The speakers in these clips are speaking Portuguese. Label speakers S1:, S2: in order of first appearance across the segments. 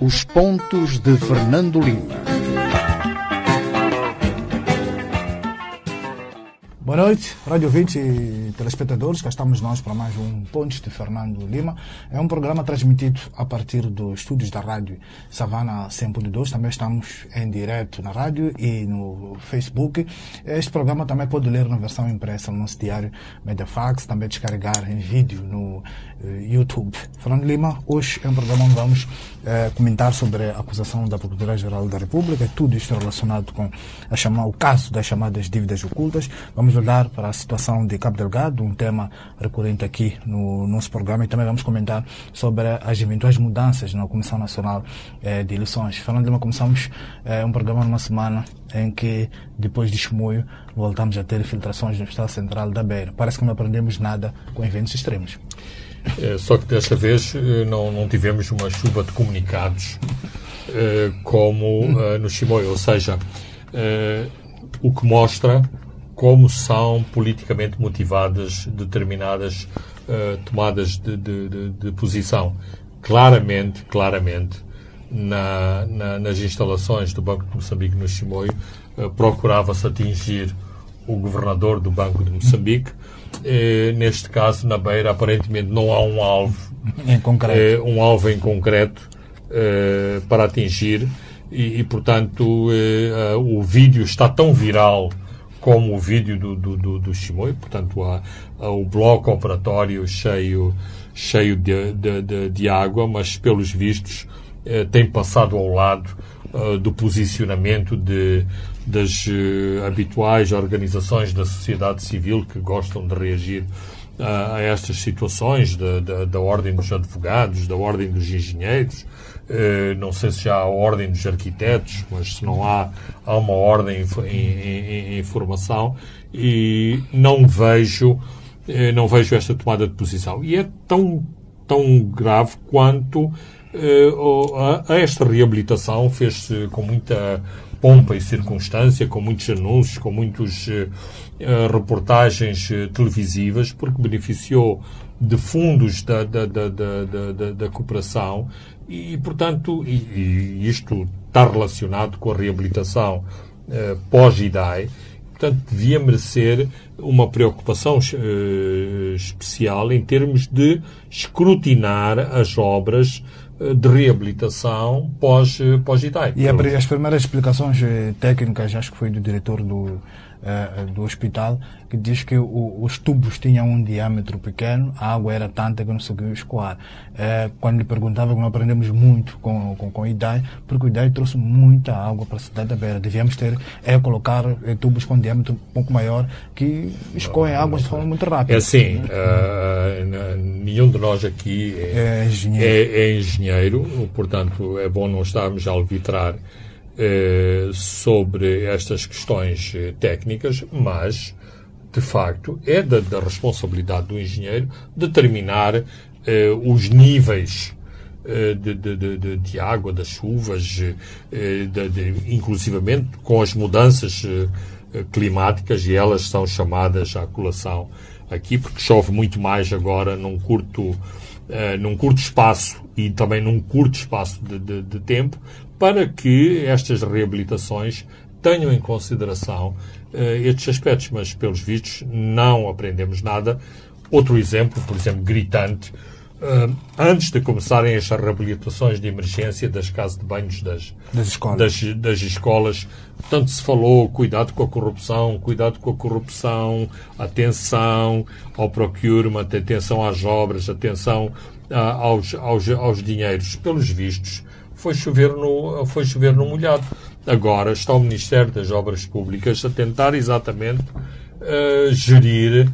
S1: Os pontos de Fernando Lima.
S2: Boa noite, rádio ouvinte e telespectadores. Cá estamos nós para mais um Pontes de Fernando Lima. É um programa transmitido a partir dos estúdios da rádio Savana 100.2. Também estamos em direto na rádio e no Facebook. Este programa também pode ler na versão impressa no nosso diário Mediafax, também descarregar em vídeo no uh, YouTube. Fernando Lima, hoje é um programa onde vamos uh, comentar sobre a acusação da Procuradoria-Geral da República, tudo isto relacionado com a chamar, o caso das chamadas dívidas ocultas. Vamos olhar para a situação de Cabo Delgado, um tema recorrente aqui no nosso programa, e também vamos comentar sobre as eventuais mudanças na Comissão Nacional eh, de Eleições. Falando Lima, começamos eh, um programa numa semana em que, depois de Chimoio, voltamos a ter filtrações no Estado Central da Beira. Parece que não aprendemos nada com eventos extremos.
S3: É, só que desta vez não, não tivemos uma chuva de comunicados é, como no Chimoio, ou seja, o que mostra como são politicamente motivadas determinadas uh, tomadas de, de, de, de, posição. Claramente, claramente, na, na, nas instalações do Banco de Moçambique no Chimoio, uh, procurava-se atingir o governador do Banco de Moçambique. Uh, neste caso, na Beira, aparentemente não há um alvo,
S2: em concreto.
S3: um alvo em concreto para atingir e, e portanto, o vídeo está tão viral como o vídeo do, do, do, do Shimoi, portanto, há, o bloco operatório cheio, cheio de, de, de, de água, mas, pelos vistos, eh, tem passado ao lado eh, do posicionamento de, das eh, habituais organizações da sociedade civil que gostam de reagir a estas situações da, da, da, ordem dos advogados, da ordem dos engenheiros, eh, não sei se já há a ordem dos arquitetos, mas se não há, há uma ordem em, em, em formação e não vejo, eh, não vejo esta tomada de posição. E é tão, tão grave quanto eh, a, esta reabilitação fez-se com muita pompa e circunstância, com muitos anúncios, com muitas uh, reportagens uh, televisivas, porque beneficiou de fundos da, da, da, da, da cooperação e, portanto, e, e isto está relacionado com a reabilitação uh, pós-IDAI, portanto, devia merecer uma preocupação uh, especial em termos de escrutinar as obras eh, de reabilitação pós-IDAI. Pós
S2: e as primeiras explicações técnicas, acho que foi do diretor do, uh, do hospital, que diz que o, os tubos tinham um diâmetro pequeno, a água era tanta que não se conseguiu escoar. Uh, quando lhe perguntava, não aprendemos muito com, com, com o IDAI, porque o IDAI trouxe muita água para a cidade da Beira. Devíamos ter, é colocar tubos com diâmetro um pouco maior que escoem águas de forma muito rápida.
S3: É assim, uh, nenhum de nós aqui é, é engenheiro. É, é engenheiro, portanto é bom não estarmos a alvitrar eh, sobre estas questões eh, técnicas, mas, de facto, é da, da responsabilidade do engenheiro determinar eh, os níveis de, de, de, de, água, das chuvas, de, inclusivamente com as mudanças climáticas, e elas são chamadas à colação aqui, porque chove muito mais agora num curto, num curto espaço e também num curto espaço de tempo, para que estas reabilitações tenham em consideração uh, estes aspectos, mas pelos vistos não aprendemos nada. Outro exemplo, por exemplo, gritante, uh, antes de começarem estas reabilitações de emergência das casas de banhos das,
S2: das, escolas.
S3: Das, das escolas, tanto se falou cuidado com a corrupção, cuidado com a corrupção, atenção ao procurement, atenção às obras, atenção uh, aos, aos, aos dinheiros. Pelos vistos, foi chover no, foi chover no molhado. Agora está o Ministério das Obras Públicas a tentar exatamente uh, gerir uh,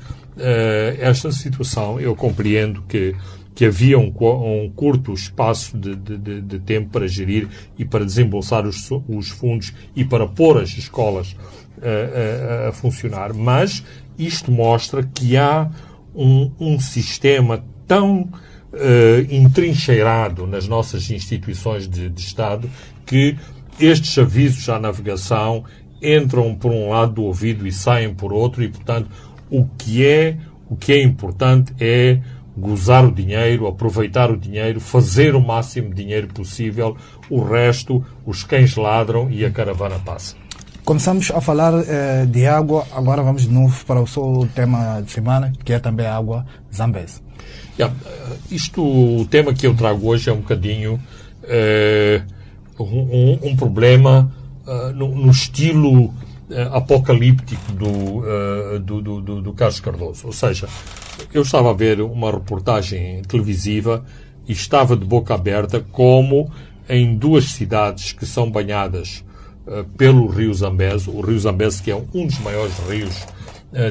S3: esta situação. Eu compreendo que, que havia um, um curto espaço de, de, de, tempo para gerir e para desembolsar os, os fundos e para pôr as escolas uh, a funcionar, mas isto mostra que há um, um sistema tão entrincheirado nas nossas instituições de, de Estado que estes avisos à navegação entram por um lado do ouvido e saem por outro e, portanto, o que é, o que é importante é gozar o dinheiro, aproveitar o dinheiro, fazer o máximo de dinheiro possível. O resto, os cães ladram e a caravana passa.
S2: Começamos a falar eh, de água, agora vamos de novo para o seu tema de semana, que é também a água Zambeze.
S3: Yeah, isto, o tema que eu trago hoje é um bocadinho eh, um, um, problema uh, no, no, estilo apocalíptico do, uh, do, do, do, Carlos Cardoso. Ou seja, eu estava a ver uma reportagem televisiva e estava de boca aberta como em duas cidades que são banhadas pelo rio Zambeze, o rio Zambeze que é um dos maiores rios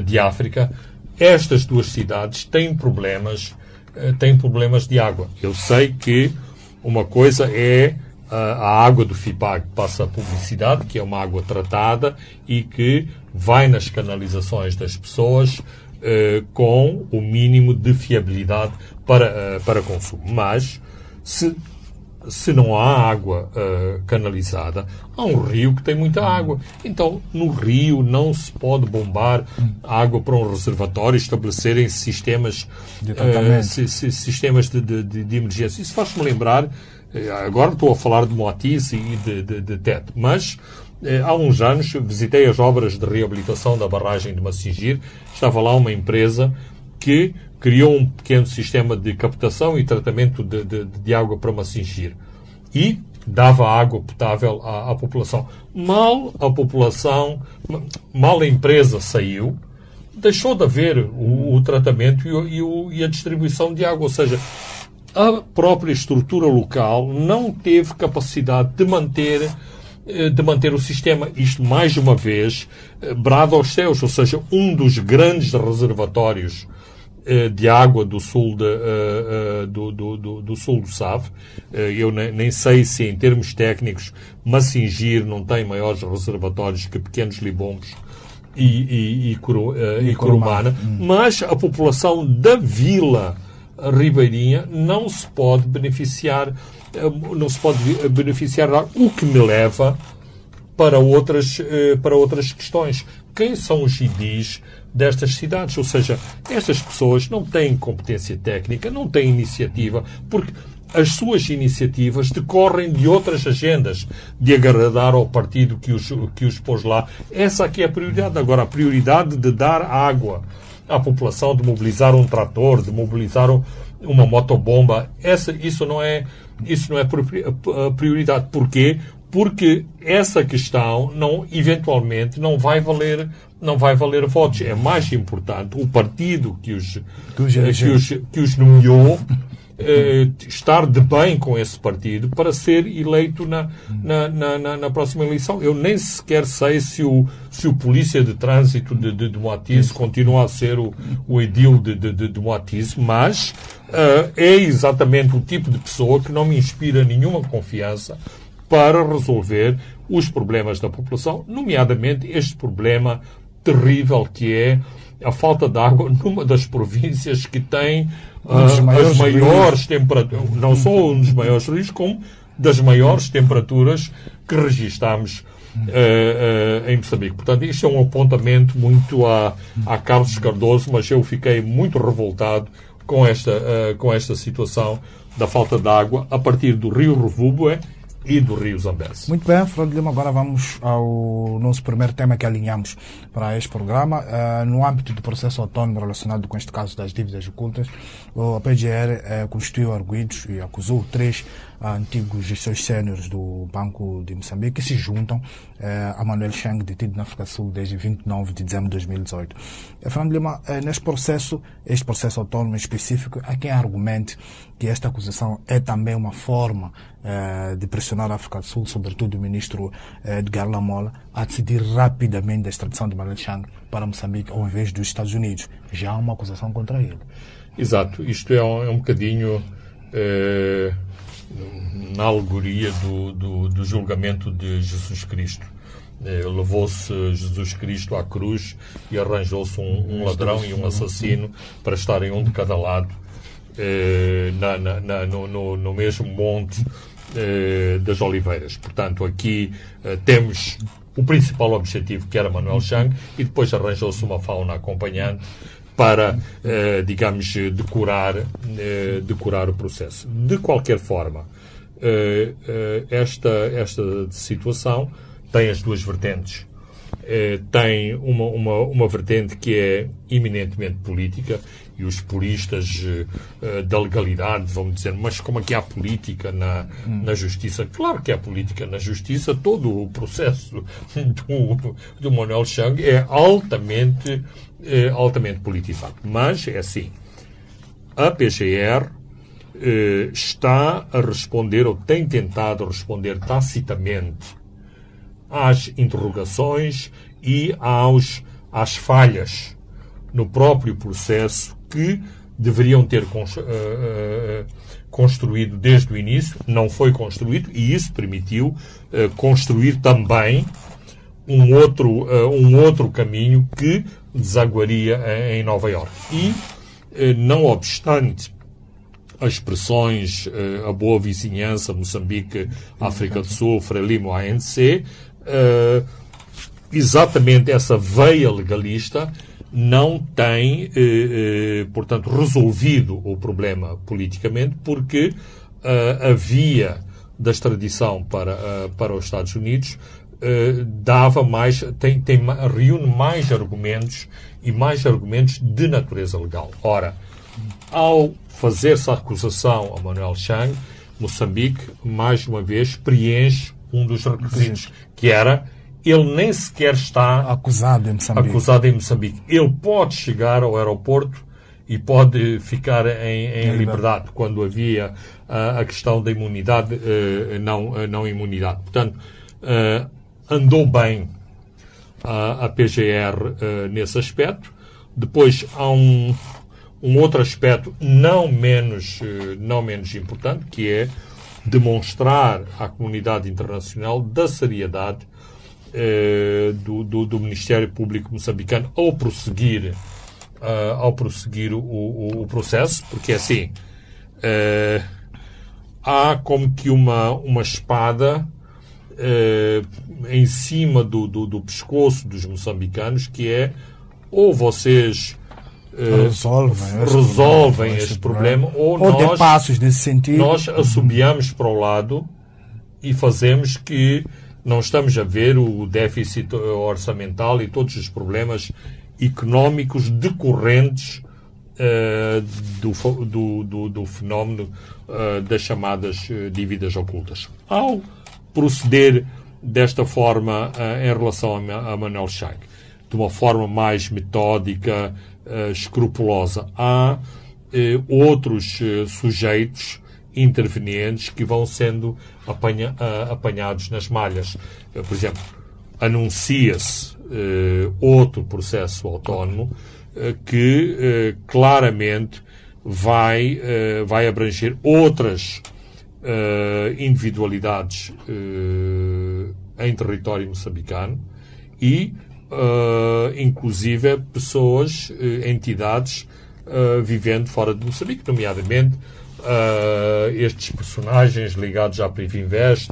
S3: de África, estas duas cidades têm problemas, têm problemas de água. Eu sei que uma coisa é a água do FIPAG passa a publicidade, que é uma água tratada e que vai nas canalizações das pessoas eh, com o mínimo de fiabilidade para, eh, para consumo. Mas, se, se não há água eh, canalizada, há um rio que tem muita água. Então, no rio não se pode bombar água para um reservatório, estabelecerem sistemas de, sistemas de, de, de emergência. Isso faz-me lembrar eh, agora estou a falar de Moatize e de, de, de mas eh, há uns anos visitei as obras de reabilitação da barragem de Massingir. Estava lá uma empresa que criou um pequeno sistema de captação e tratamento de, de, de água para Massingir e dava água potável à, à, população. Mal a população, mal a empresa saiu, deixou de haver o, o tratamento e, e, o, e a distribuição de água. Ou seja, a própria estrutura local não teve capacidade de manter eh, de manter o sistema. Isto, mais uma vez, eh, brado aos céus, ou seja, um dos grandes reservatórios de água do sul, de, do, do, do, do, sul do Save. Eu nem sei se, em termos técnicos, Massingir não tem maiores reservatórios que pequenos libombos e, e, e, Curu, e, Curumana, hum. mas a população da vila ribeirinha não se pode beneficiar, eh, não se pode beneficiar, o que me leva para outras, eh, para outras questões. Quem são os idis destas cidades? Ou seja, estas pessoas não têm competência técnica, não têm iniciativa, porque as suas iniciativas decorrem de outras agendas, de agradar ao partido que os, que os pôs lá. Essa aqui é a prioridade. Agora, a prioridade de dar água à população, de mobilizar um trator, de mobilizar um, uma motobomba, essa, isso não é, isso não é prioridade. Porquê? Porque essa questão não, eventualmente não vai valer, não vai valer votos. É mais importante o partido que os, que os, que os, que os nomeou eh, estar de bem com esse partido para ser eleito na, na, na, na, próxima eleição. Eu nem sequer sei se o, se o polícia de trânsito de, de, de Moatize continua a ser o, o edil de, de, de, de Moatize, mas uh, é exatamente o tipo de pessoa que não me inspira nenhuma confiança para resolver os problemas da população, nomeadamente este problema terrível que é a falta de água numa das províncias que tem uh, maiores as maiores temperaturas, não só um dos maiores rios, como das maiores temperaturas que registamos uh, uh, em Moçambique. Portanto, isto é um apontamento muito a, a Carlos Cardoso, mas eu fiquei muito revoltado com esta, com esta situação da falta de água a partir do rio Revuboe e do Rio Zambeze.
S2: Muito bem, Fernando Lima, agora vamos ao nosso primeiro tema que alinhamos para este programa. Uh, no âmbito do processo autónomo relacionado com este caso das dívidas ocultas, a PGR uh, eh, constituiu arguidos e acusou três antigos gestores séniores do Banco de Moçambique que se juntam a Manuel Chang, detido na África Sul desde 29 de dezembro de 2018. Fernando Lima, neste processo, este processo autónomo específico, há quem argumente que esta acusação é também uma forma eh, de pressionar a África do Sul, sobretudo o ministro eh, Edgar Lamola, a decidir rapidamente a extradição de Manuel Chang para Moçambique ao invés dos Estados Unidos. Já há uma acusação contra ele.
S3: Exato. Isto é um, é um bocadinho eh, na alegoria do, do, do, julgamento de Jesus Cristo. Levou-se Jesus Cristo à cruz e arranjou-se um, um ladrão e um assassino para estarem um de cada lado na, na, na, no, no, no mesmo monte eh, das Oliveiras. Portanto, aqui eh, temos o principal objetivo, que era Manuel Chang, e depois arranjou-se uma fauna acompanhante para, uh, digamos, decorar, uh, decorar o processo. De qualquer forma, uh, esta, esta situação tem as duas vertentes. tem uma, uma, uma vertente que é eminentemente política e os puristas uh, da legalidade vão dizer, mas como é que há política na, hum. na justiça? Claro que há política na justiça, todo o processo do, do Manuel Chang é altamente, é, altamente politizado. Mas é assim, a PGR eh, está a responder, ou tem tentado responder tacitamente às interrogações e aos, às falhas no próprio processo que deveriam ter uh, construído desde o início, não foi construído, e isso permitiu uh, construir também um outro, um outro caminho que desaguaria em Nova Iorque. E, não obstante as expressões, a boa vizinhança, Moçambique, África do Sul, Frelimo, ANC, exatamente essa veia legalista não tem, eh, eh, portanto, resolvido o problema politicamente, porque eh, a via da extradição para, para os Estados Unidos uh, dava mais, tem, tem, reúne mais argumentos e mais argumentos de natureza legal. Ora, ao fazer essa acusação a Manuel Chang, Moçambique, mais uma vez, preenche um dos requisitos, que era ele nem sequer está
S2: acusado em Moçambique.
S3: Acusado em Moçambique. Ele pode chegar ao aeroporto e pode ficar em, em liberdade quando havia uh, a questão da imunidade, uh, não, uh, não imunidade. Portanto, andou bem a PGR nesse aspecto. Depois há um, um outro aspecto não menos, não menos importante, que é demonstrar à comunidade internacional da seriedade eh, do, do, do, Ministério Público moçambicano ao prosseguir, uh, ao prosseguir o, o, o, processo, porque assim uh, há como que uma, uma espada em cima do, do, do, pescoço dos moçambicanos que é ou vocês
S2: resolvem,
S3: resolvem este problema, problema ou,
S2: ou nós, passos nesse sentido.
S3: nós assobiamos para o lado e fazemos que não estamos a ver o déficit orçamental e todos os problemas económicos decorrentes uh, do, do, do, do, fenómeno uh, das chamadas eh, dívidas ocultas. Ao proceder desta forma uh, em relação a, Manuel Chang, de uma forma mais metódica, escrupulosa, há outros sujeitos intervenientes que vão sendo apanha, apanhados nas malhas. Por exemplo, anuncia-se outro processo autónomo que claramente vai, vai abranger outras individualidades em território moçambicano e, inclusive, pessoas, entidades vivendo fora de Moçambique, nomeadamente estes personagens ligados à Privinvest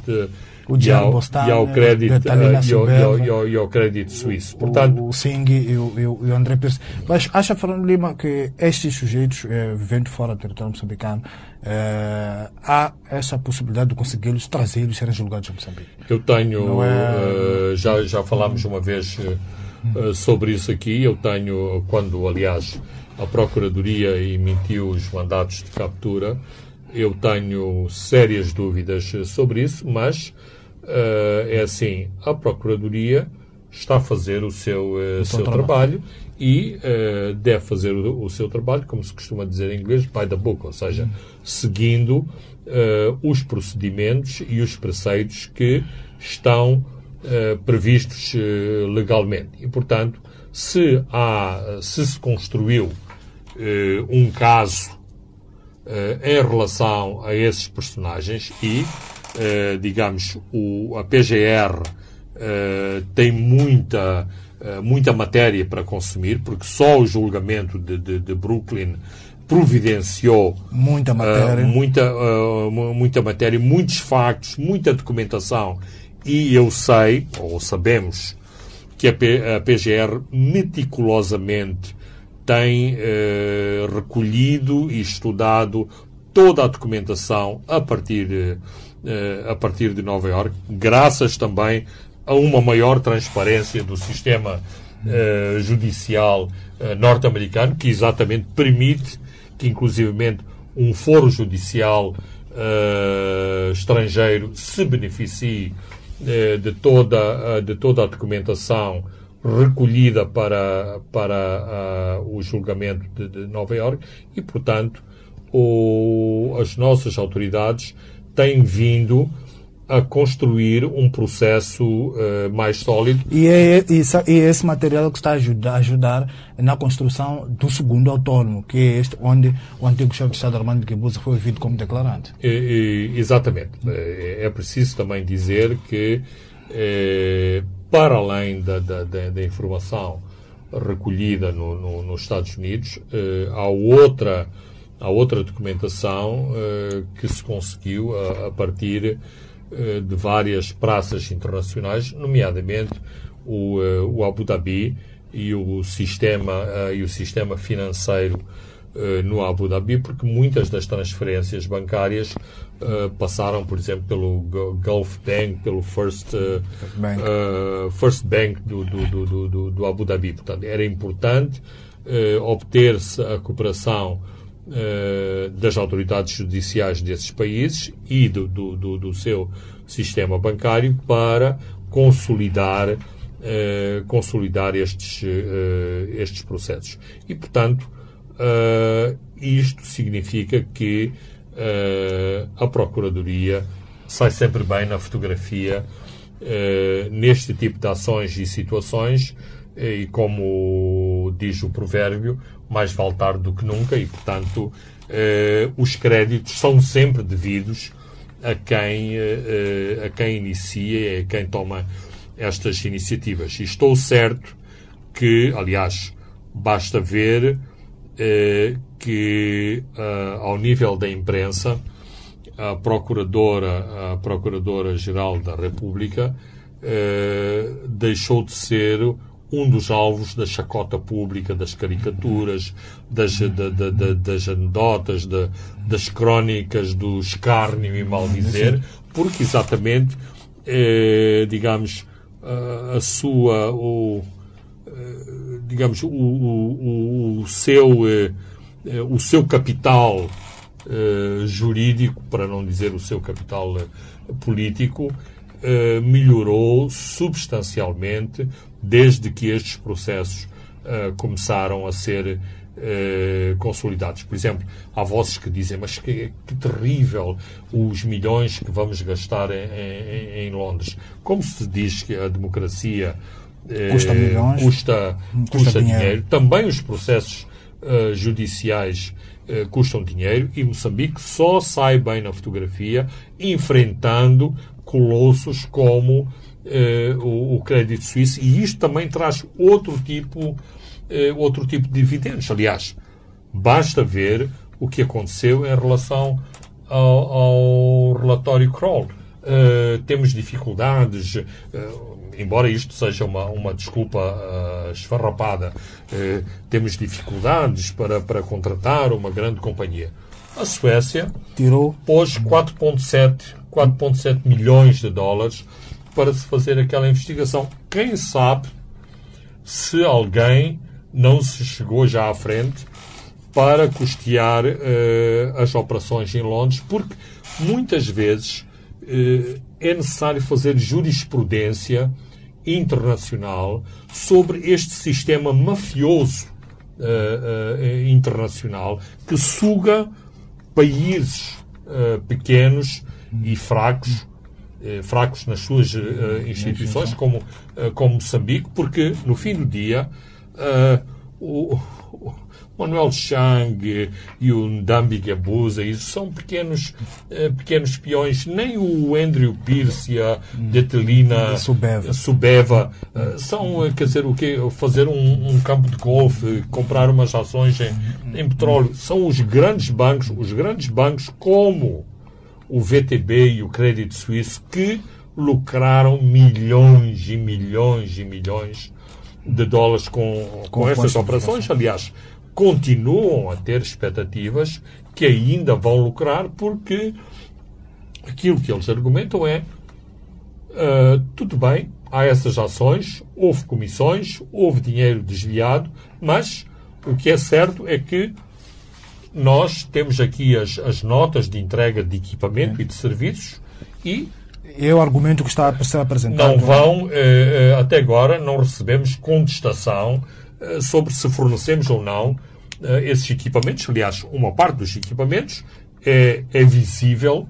S2: o e, ao,
S3: Bostan, e ao crédito e, ao, e, ao, e, ao, crédito suíço. Portanto,
S2: o, o Singh e o, e o, André Pires. Mas acha, Fernando Lima, que estes sujeitos, eh, vivendo fora do território moçambicano, eh, há essa possibilidade de consegui-los trazê-los serem julgados em Moçambique?
S3: Eu tenho, é... uh, já, já falámos uma vez uh, sobre isso aqui, eu tenho, quando, aliás, a Procuradoria emitiu os mandatos de captura. Eu tenho sérias dúvidas sobre isso, mas é assim: a Procuradoria está a fazer o seu, o seu trabalho. trabalho, e uh, deve fazer o, o, seu trabalho, como se costuma dizer em inglês, by the book, ou seja, seguindo os procedimentos e os preceitos que estão previstos legalmente. E, portanto, se, há, se se construiu uh, um caso uh, em relação a esses personagens e, uh, digamos, o, a PGR tem muita, muita matéria para consumir, porque só o julgamento de, de, de Brooklyn providenciou
S2: muita matéria.
S3: muita, muita matéria, muitos factos, muita documentação. E eu sei, ou sabemos, que a, P, a PGR meticulosamente tem eh, recolhido e estudado toda a documentação a partir, eh, a partir de Nova Iorque, graças também a uma maior transparência do sistema eh, judicial eh, norte-americano, que exatamente permite que, inclusivamente, um foro judicial eh, estrangeiro se beneficie de, toda, de toda a documentação recolhida para, para o julgamento de, de, Nova Iorque e, portanto, o, as nossas autoridades têm vindo a construir um processo uh, mais sólido.
S2: E é, e, e esse material que está a ajudar, ajudar, na construção do segundo autônomo, que é este onde o antigo chefe de Estado Armando Guebuza foi ouvido como declarante.
S3: E, exatamente. É, é preciso também dizer que é, para além da, da, da, da informação recolhida no, no, nos Estados Unidos, eh, há outra há outra documentação eh, que se conseguiu a, a partir de várias praças internacionais, nomeadamente o, eh, o Abu Dhabi e o sistema eh, e o sistema financeiro eh, no Abu Dhabi, porque muitas das transferências bancárias uh, passaram, por exemplo, pelo Gulf Bank, pelo First, uh, Bank, uh, First Bank do, do, do, do, do Abu Dhabi. Portanto, era importante obter-se a cooperação das autoridades judiciais desses países e do, do, do, do seu sistema bancário para consolidar, consolidar estes, estes processos. E, portanto, Uh, isto significa que uh, a Procuradoria sai sempre bem na fotografia uh, neste tipo de ações e situações e como diz o provérbio, mais vale tarde do que nunca e, portanto, os créditos são sempre devidos a quem, a quem inicia e a quem toma estas iniciativas. E estou certo que, aliás, basta ver eh, que, eh, ao nível da imprensa, a Procuradora, a Procuradora-Geral da República eh, deixou de ser um dos alvos da chacota pública, das caricaturas, das, da, da, da, das anedotas, das crónicas do escárnio e mal dizer, porque exatamente, eh, digamos, a, a sua. O, digamos, o, o, o seu, eh, eh, o seu capital eh, jurídico, para não dizer o seu capital político, melhorou substancialmente desde que estes processos começaram a ser consolidados. Por exemplo, há vozes que dizem, mas que, que terrível os milhões que vamos gastar em, em, em Londres. Como se diz que a democracia
S2: Custa milhões.
S3: Custa, custa, custa dinheiro. dinheiro. Também os processos uh, judiciais uh, custam dinheiro e Moçambique só sai bem na fotografia enfrentando colossos como uh, o, o crédito suíço e isto também traz outro tipo, outro tipo de dividendos. Aliás, basta ver o que aconteceu em relação ao, ao relatório Kroll. temos dificuldades embora isto seja uma, uma desculpa uh, esfarrapada, temos dificuldades para, para contratar uma grande companhia. A Suécia
S2: Tirou.
S3: pôs 4,7 milhões de dólares para se fazer aquela investigação. Quem sabe se alguém não se chegou já à frente para custear uh, as operações em Londres, porque muitas vezes uh, é necessário fazer jurisprudência internacional sobre este sistema mafioso uh, internacional que suga países uh, pequenos e fracos, fracos nas suas instituições, como, como Moçambique, porque no fim do dia o, Manuel Chang e o Ndambi Gabuza, isso são pequenos, eh, pequenos espiões. Nem o Andrew Pierce e a Detelina
S2: Subeva,
S3: Subeva eh, são, eh, quer dizer, o quê? Fazer um, um campo de golfe, comprar umas ações em, em petróleo. São os grandes bancos, os grandes bancos como o VTB e o Crédito Suíço que lucraram milhões e milhões e milhões de dólares com, com, com estas operações. Aliás, continuam a ter expectativas que ainda vão lucrar porque aquilo que eles argumentam é uh, tudo bem, há essas ações, houve comissões, houve dinheiro desviado, mas o que é certo é que nós temos aqui as, as notas de entrega de equipamento e de serviços e
S2: é o argumento que está a ser apresentado.
S3: Não vão, eh, até agora, não recebemos contestação eh, sobre se fornecemos ou não eh, esses equipamentos. Aliás, uma parte dos equipamentos é, é visível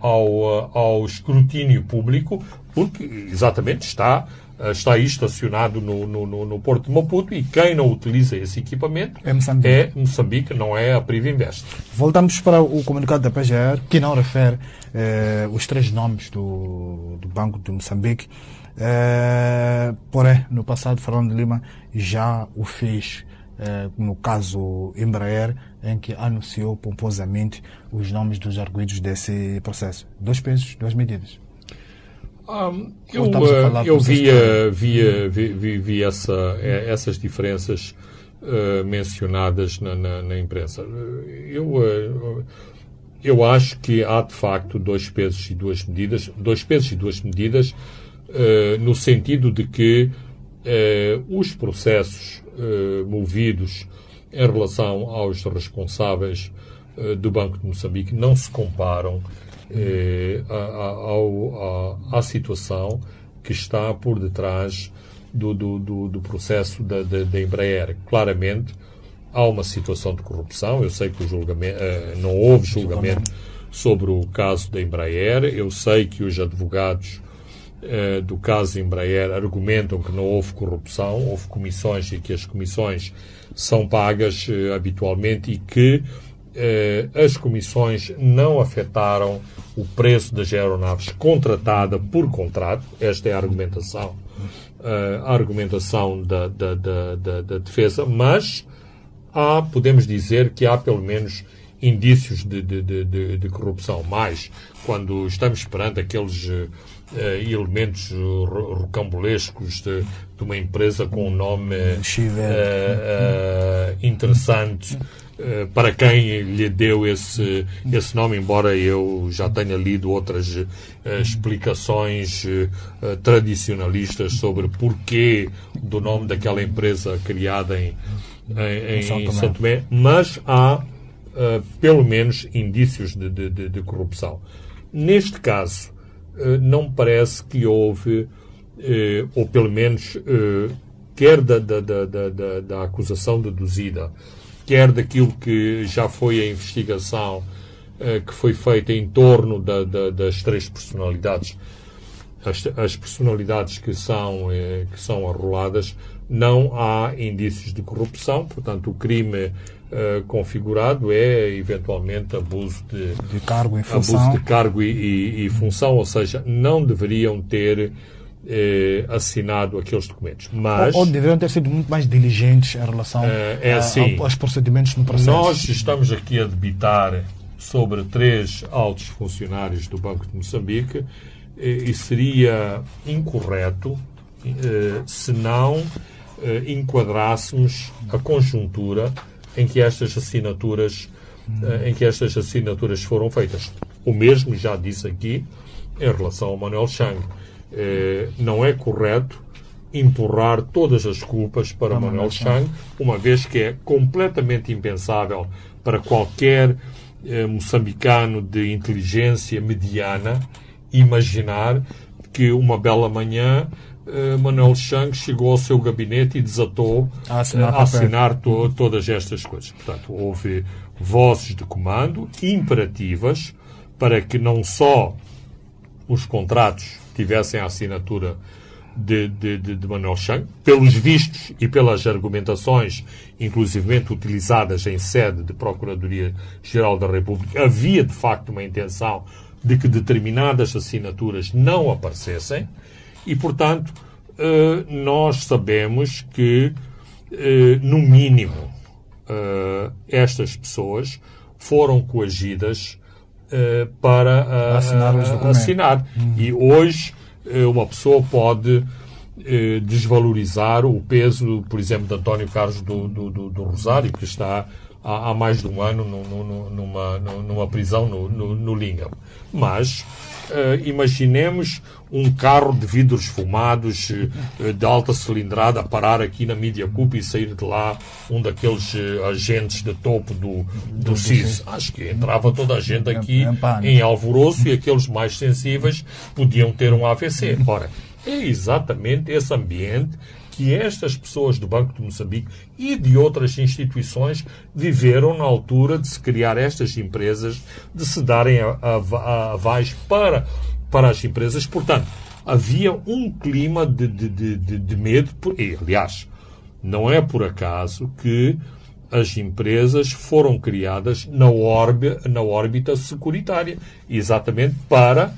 S3: ao, ao escrutínio público, porque exatamente está está aí estacionado no, no, no, Porto de Maputo e quem não utiliza esse equipamento
S2: é Moçambique,
S3: é Moçambique não é a Priva Invest.
S2: Voltamos para o comunicado da PGR, que não refere eh, os três nomes do, do Banco de Moçambique. Eh, porém, no passado, Fernando Lima já o fez eh, no caso Embraer, em que anunciou pomposamente os nomes dos arguidos desse processo. Dois pesos, duas medidas.
S3: Um, eu uh, eu via, via, vi, vi essa, eh, essas diferenças uh, mencionadas na, na, na, imprensa. Eu, uh, eu acho que há de facto dois pesos e duas medidas, dois pesos e duas medidas, no sentido de que os processos movidos em relação aos responsáveis do Banco de Moçambique não se comparam eh, à, à, situação que está por detrás do, do, do, do processo da, da, da, Embraer. Claramente, há uma situação de corrupção. Eu sei que o julgamento, eh, não houve julgamento sobre o caso da Embraer. Eu sei que os advogados eh, do caso Embraer argumentam que não houve corrupção, houve comissões e que as comissões são pagas eh, habitualmente e que eh, as comissões não afetaram o preço das aeronaves contratada por contrato. Esta é a argumentação, a argumentação da, da, da, da, defesa, mas há, podemos dizer que há pelo menos indícios de, de, de, de corrupção. Mais quando estamos perante aqueles uh, elementos rocambolescos de, de, uma empresa com um nome uh, uh, interessante eh, para quem lhe deu esse, esse nome, embora eu já tenha lido outras uh, explicações uh, tradicionalistas sobre porquê do nome daquela empresa criada em, em, em São, Tomé. São, Tomé. mas há uh, pelo menos indícios de, de, de, de corrupção. Neste caso, não me parece que houve, ou pelo menos quer da, da, da, da, da acusação deduzida, quer daquilo que já foi a investigação que foi feita em torno da, da, das três personalidades, as, as personalidades que são, uh, que são arroladas, não há indícios de corrupção, portanto, o crime uh, configurado é eventualmente abuso de,
S2: de cargo, e função.
S3: abuso de cargo e, e, e função, ou seja, não deveriam ter eh, assinado aqueles documentos. Mas,
S2: ou, ou, deveriam ter sido muito mais diligentes em relação
S3: eh, é assim,
S2: a, aos procedimentos no processo.
S3: Nós estamos aqui a debitar sobre três altos funcionários do Banco de Moçambique eh, e seria incorreto eh, se não eh, enquadrássemos a conjuntura em que estas assinaturas eh, em que estas assinaturas foram feitas. O mesmo já disse aqui em relação ao Manuel Chang eh, não é correto empurrar todas as culpas para Manuel Chang, uma vez que é completamente impensável para qualquer eh, moçambicano de inteligência mediana imaginar que uma bela manhã Manuel Chang chegou ao seu gabinete e desatou
S2: a assinar,
S3: a assinar to todas estas coisas. Portanto, houve vozes de comando imperativas para que não só os contratos tivessem a assinatura de, de, de, de Manuel Chang, pelos vistos e pelas argumentações, inclusivamente utilizadas em sede de Procuradoria-Geral da República, havia de facto uma intenção de que determinadas assinaturas não aparecessem e, portanto, eh, nós sabemos que, eh, no mínimo, eh, estas pessoas foram coagidas para uh, assinar. Uhum. E hoje uma pessoa pode desvalorizar o peso, por exemplo, de António Carlos do, do, do, Rosário, que está há, há, mais de um ano no, no, numa, numa prisão no, no, no Lingam. Mas imaginemos um carro de vidros fumados uh, de alta cilindrada a parar aqui na Mídia Cup e sair de lá um daqueles uh, agentes de topo do, do CIS. Acho que entrava toda a gente aqui em alvoroço e aqueles mais sensíveis podiam ter um AVC. Ora, é exatamente esse ambiente que estas pessoas do Banco de Moçambique e de outras instituições viveram na altura de se criar estas empresas, de se darem avais para, para as empresas. Portanto, havia um clima de, de, de, de medo. E, aliás, não é por acaso que as empresas foram criadas na, órbita, na órbita securitária, exatamente para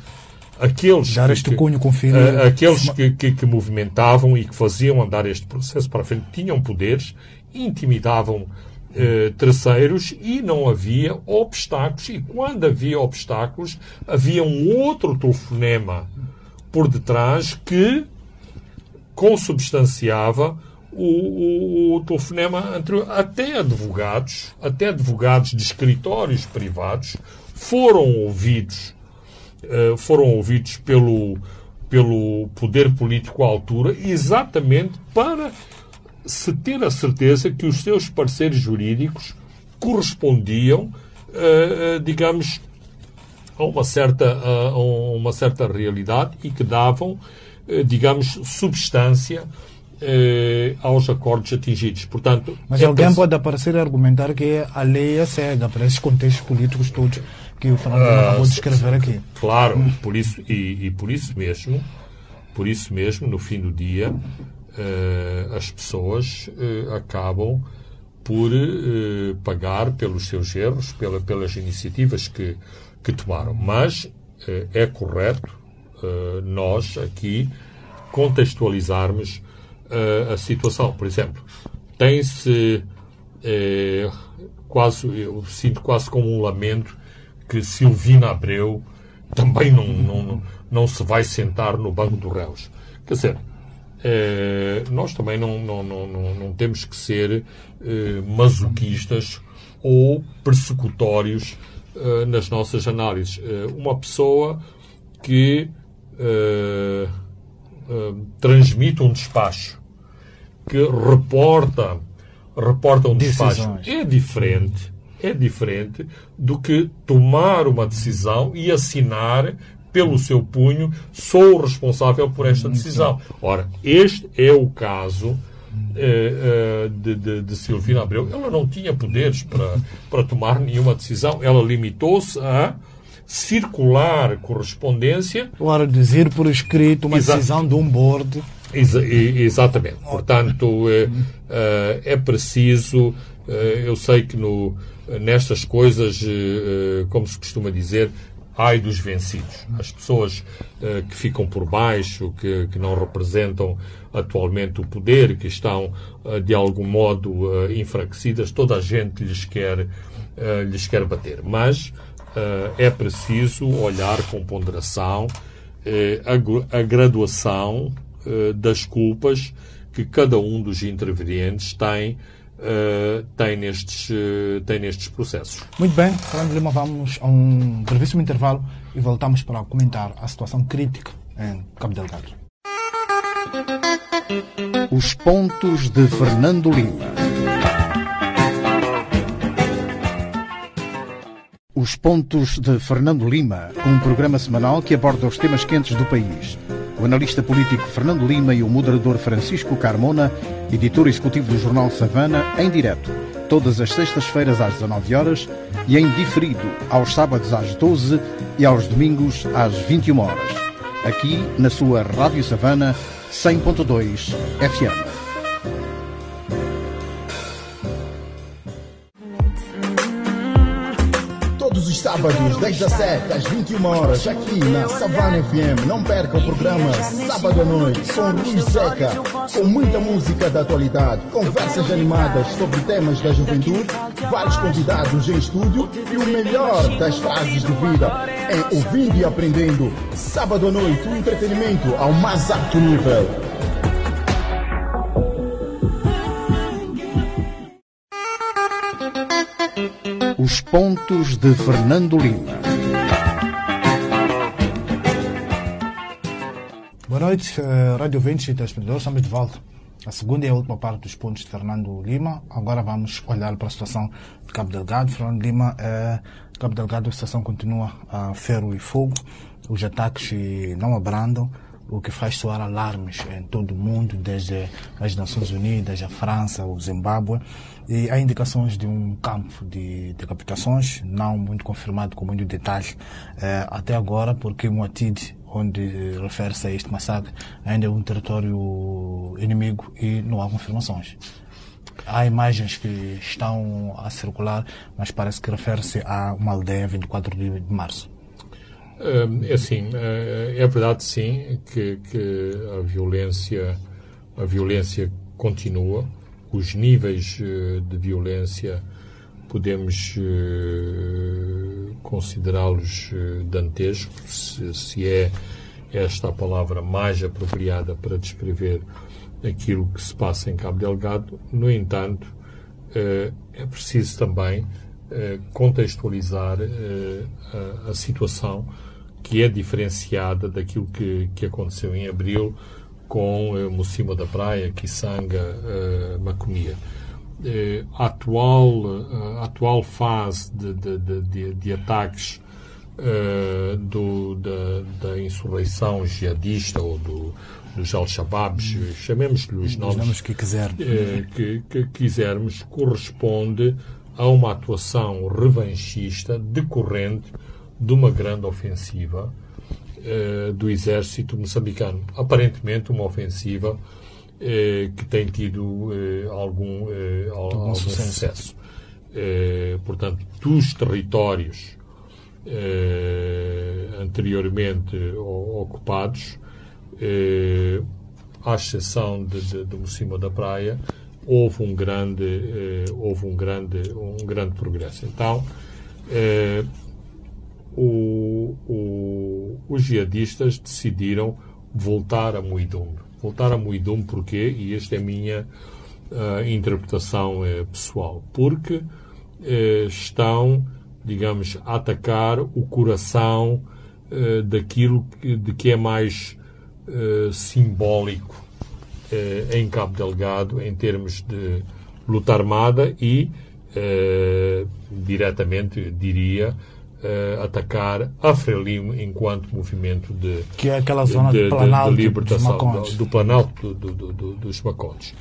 S3: aqueles
S2: Dar este
S3: que,
S2: cunho.
S3: Uh, aqueles que, que, que, movimentavam e que faziam andar este processo para frente tinham poderes, intimidavam uh, terceiros e não havia obstáculos. E quando havia obstáculos, havia um outro telefonema por detrás que consubstanciava o, o, o, telefonema anterior. Até advogados, até advogados de escritórios privados foram ouvidos eh, foram ouvidos pelo, pelo poder político à altura, exatamente para se ter a certeza que os seus parceiros jurídicos correspondiam, uh, digamos, a uma certa, a uma certa realidade e que davam, digamos, substância aos acordos atingidos. Portanto,
S2: Mas é alguém pode aparecer e argumentar que a lei é cega para esses contextos políticos todos que o Fernando uh, acabou de escrever aqui.
S3: Claro, por isso, e, e, por isso mesmo, por isso mesmo, no fim do dia, as pessoas uh, acabam por uh, pagar pelos seus erros, pela, pelas iniciativas que, que tomaram. Mas é correto nós aqui contextualizarmos a situação. Por exemplo, tem-se quase, eu sinto quase como um lamento que Silvina Abreu também não, não, não se vai sentar no banco dos réus. Quer dizer, eh, nós também não, não, não, não, temos que ser eh, masoquistas ou persecutórios eh, nas nossas análises. Eh, uma pessoa que eh, eh, transmite um despacho, que reporta, reporta um despacho, é diferente é diferente do que tomar uma decisão e assinar pelo seu punho, sou o responsável por esta decisão. Ora, este é o caso eh, eh, de, de, de Silvina Abreu. Ela não tinha poderes para, para tomar nenhuma decisão. Ela limitou-se a circular correspondência.
S2: A dizer por escrito uma decisão de um board.
S3: Exa exatamente. Portanto, é, é preciso. Eu sei que no, nestas coisas, como se costuma dizer, ai dos vencidos. As pessoas eh, que ficam por baixo, que, que não representam atualmente o poder, que estão de algum modo enfraquecidas, toda a gente lhes quer, lhes quer bater. Mas é preciso olhar com ponderação a, a graduação das culpas que cada um dos intervenientes tem uh, tem, nestes, uh, tem nestes processos.
S2: Muito bem, Fernando Lima, vamos a um brevíssimo intervalo e voltamos para comentar a situação crítica em Cabo Delgado.
S1: Os pontos de Fernando Lima. Os Pontos de Fernando Lima, um programa semanal que aborda os temas quentes do país o analista político Fernando Lima e o moderador Francisco Carmona, editor executivo do jornal Savana, em direto, todas as sextas-feiras às 19 horas e em diferido aos sábados às 12 e aos domingos às 21 horas. Aqui na sua Rádio Savana 100.2 FM.
S4: Sábados, das 17 às 21 horas, aqui na Savana FM. Não perca o programa Sábado à Noite com Rui Seca, com muita música da atualidade, conversas animadas sobre temas da juventude, vários convidados em estúdio e o melhor das frases de vida em ouvindo e aprendendo. Sábado à noite, um entretenimento ao mais alto nível.
S1: Os pontos de Fernando Lima.
S2: Boa noite, eh, Rádio 20 e telespectadores. Estamos de volta. A segunda e a última parte dos pontos de Fernando Lima. Agora vamos olhar para a situação de Cabo Delgado. Fernando Lima, eh, Cabo Delgado, a situação continua a ferro e fogo. Os ataques eh, não abrandam, o que faz soar alarmes em todo o mundo, desde as Nações Unidas, a França, o Zimbábue. E há indicações de um campo de decapitações, não muito confirmado com muito detalhe eh, até agora, porque Moatid, onde refere-se a este massacre, ainda é um território inimigo e não há confirmações. Há imagens que estão a circular, mas parece que refere-se a uma aldeia 24 de março.
S3: É assim, é verdade sim que, que a violência a violência continua, os níveis de violência podemos considerá-los dantescos, se, é esta a palavra mais apropriada para descrever aquilo que se passa em Cabo Delgado. No entanto, é preciso também contextualizar a, situação que é diferenciada daquilo que aconteceu em abril com uh, Mocima da Praia, Kisanga, uh, Macomia. Uh, a, atual, uh, a atual fase de, de, de, de ataques do, da, da, insurreição jihadista ou do, dos Al-Shabaabs, chamemos-lhe os nomes,
S2: nomes que, quiser.
S3: que, que quisermos, corresponde a uma atuação revanchista decorrente de uma grande ofensiva uh, do exército moçambicano. Aparentemente, uma ofensiva uh, que tem tido uh, algum, algum sucesso. sucesso. portanto, dos territórios anteriormente ocupados, à exceção de, de, de Mocima da Praia, houve um grande, houve um grande, um grande progresso. Então, o, o, os jihadistas decidiram voltar a Muidum. Voltar a Muidum porquê? E esta é a minha uh, interpretação uh, pessoal. Porque uh, estão, digamos, a atacar o coração daquilo que, de que é mais simbólico em Cabo Delgado em termos de luta armada e, diretamente, diria, uh, atacar a Frelimo enquanto movimento de
S2: que é aquela zona de, de, planalto
S3: de libertação
S2: dos
S3: do, do planalto do, do, dos Macondes.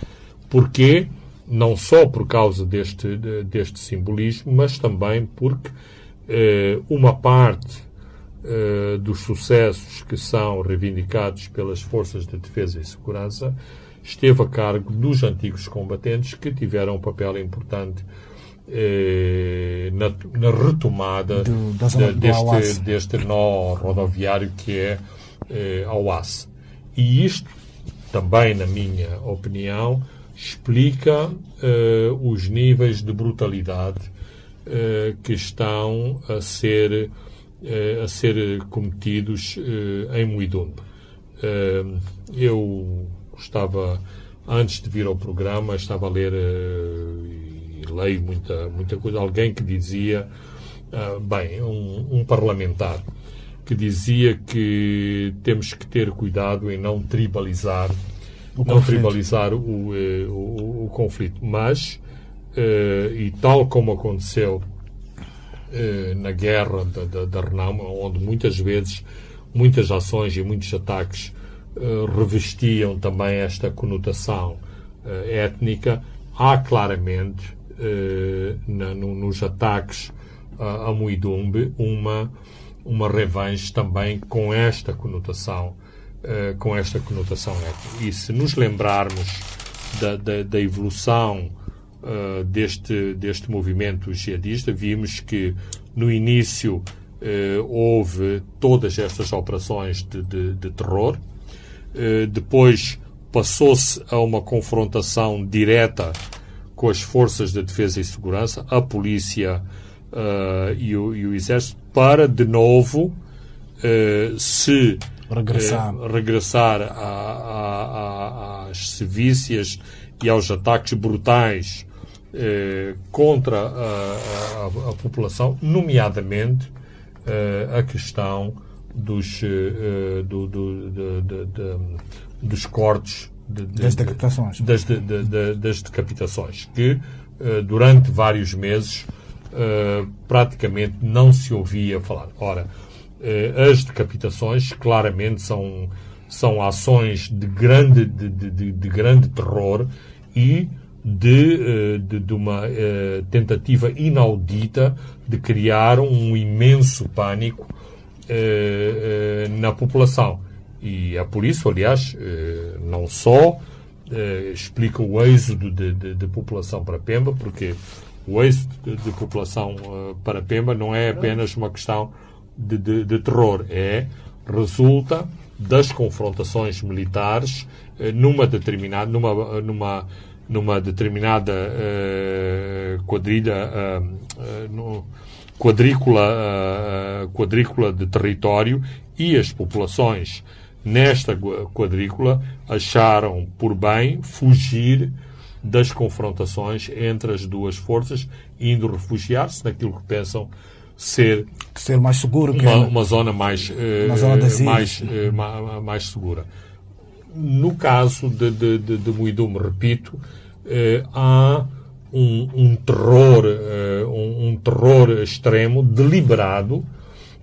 S3: Porquê? Não só por causa deste, deste simbolismo, mas também porque uh, uma parte uh, dos sucessos que são reivindicados pelas forças de defesa e segurança esteve a cargo dos antigos combatentes que tiveram um papel importante eh, na, na, retomada do, de, deste, deste nó rodoviário que é eh, a OAS. E isto, também na minha opinião, explica eh, os níveis de brutalidade eh, que estão a ser, eh, a ser cometidos eh, em Muidumbe. eu estava, antes de vir ao programa, estava a ler leio muita, muita coisa, alguém que dizia, uh, bem, um, um, parlamentar, que dizia que temos que ter cuidado em não tribalizar, o não conflito. tribalizar o, eh, o, o, conflito. Mas, uh, e tal como aconteceu uh, na guerra da, da, da Renamo, onde muitas vezes muitas ações e muitos ataques revestiam também esta conotação étnica, há claramente eh, na, no, nos ataques a, a Muidumbe uma, uma revanche também com esta conotação, eh, com esta conotação étnica. E se nos lembrarmos da, da, da evolução uh, deste, deste movimento jihadista, vimos que no início uh, houve todas estas operações de, de, de terror, uh, depois passou-se a uma confrontação direta com as forças de defesa e segurança, a polícia uh, e, o, e, o, exército, para de novo uh, se
S2: regressar,
S3: uh, regressar a, a, a, às sevícias e aos ataques brutais eh, contra a, população, nomeadamente eh, a questão dos, eh, do, do, de, de, de,
S2: das decapitações.
S3: Das, das decapitações, que durante vários meses praticamente não se ouvia falar. Ora, as decapitações claramente são, são ações de grande, de, de, de grande terror e de, eh, de, de uma tentativa inaudita de criar um imenso pânico na população. E é por isso, aliás, não só explica o êxodo de, de, de, população para Pemba, porque o êxodo de, de população para Pemba não é apenas uma questão de, terror, é resulta das confrontações militares numa determinada numa numa numa determinada quadrilha, quadrícula, quadrícula de território e as populações nesta quadrícula acharam por bem fugir das confrontações entre as duas forças, indo refugiar-se naquilo que pensam ser,
S2: ser mais seguro
S3: uma, uma zona mais, uma zona mais, mais segura. No caso de, de, de, de Muidume, repito, eh, há um, um terror, eh, um, um, terror extremo, deliberado, eh,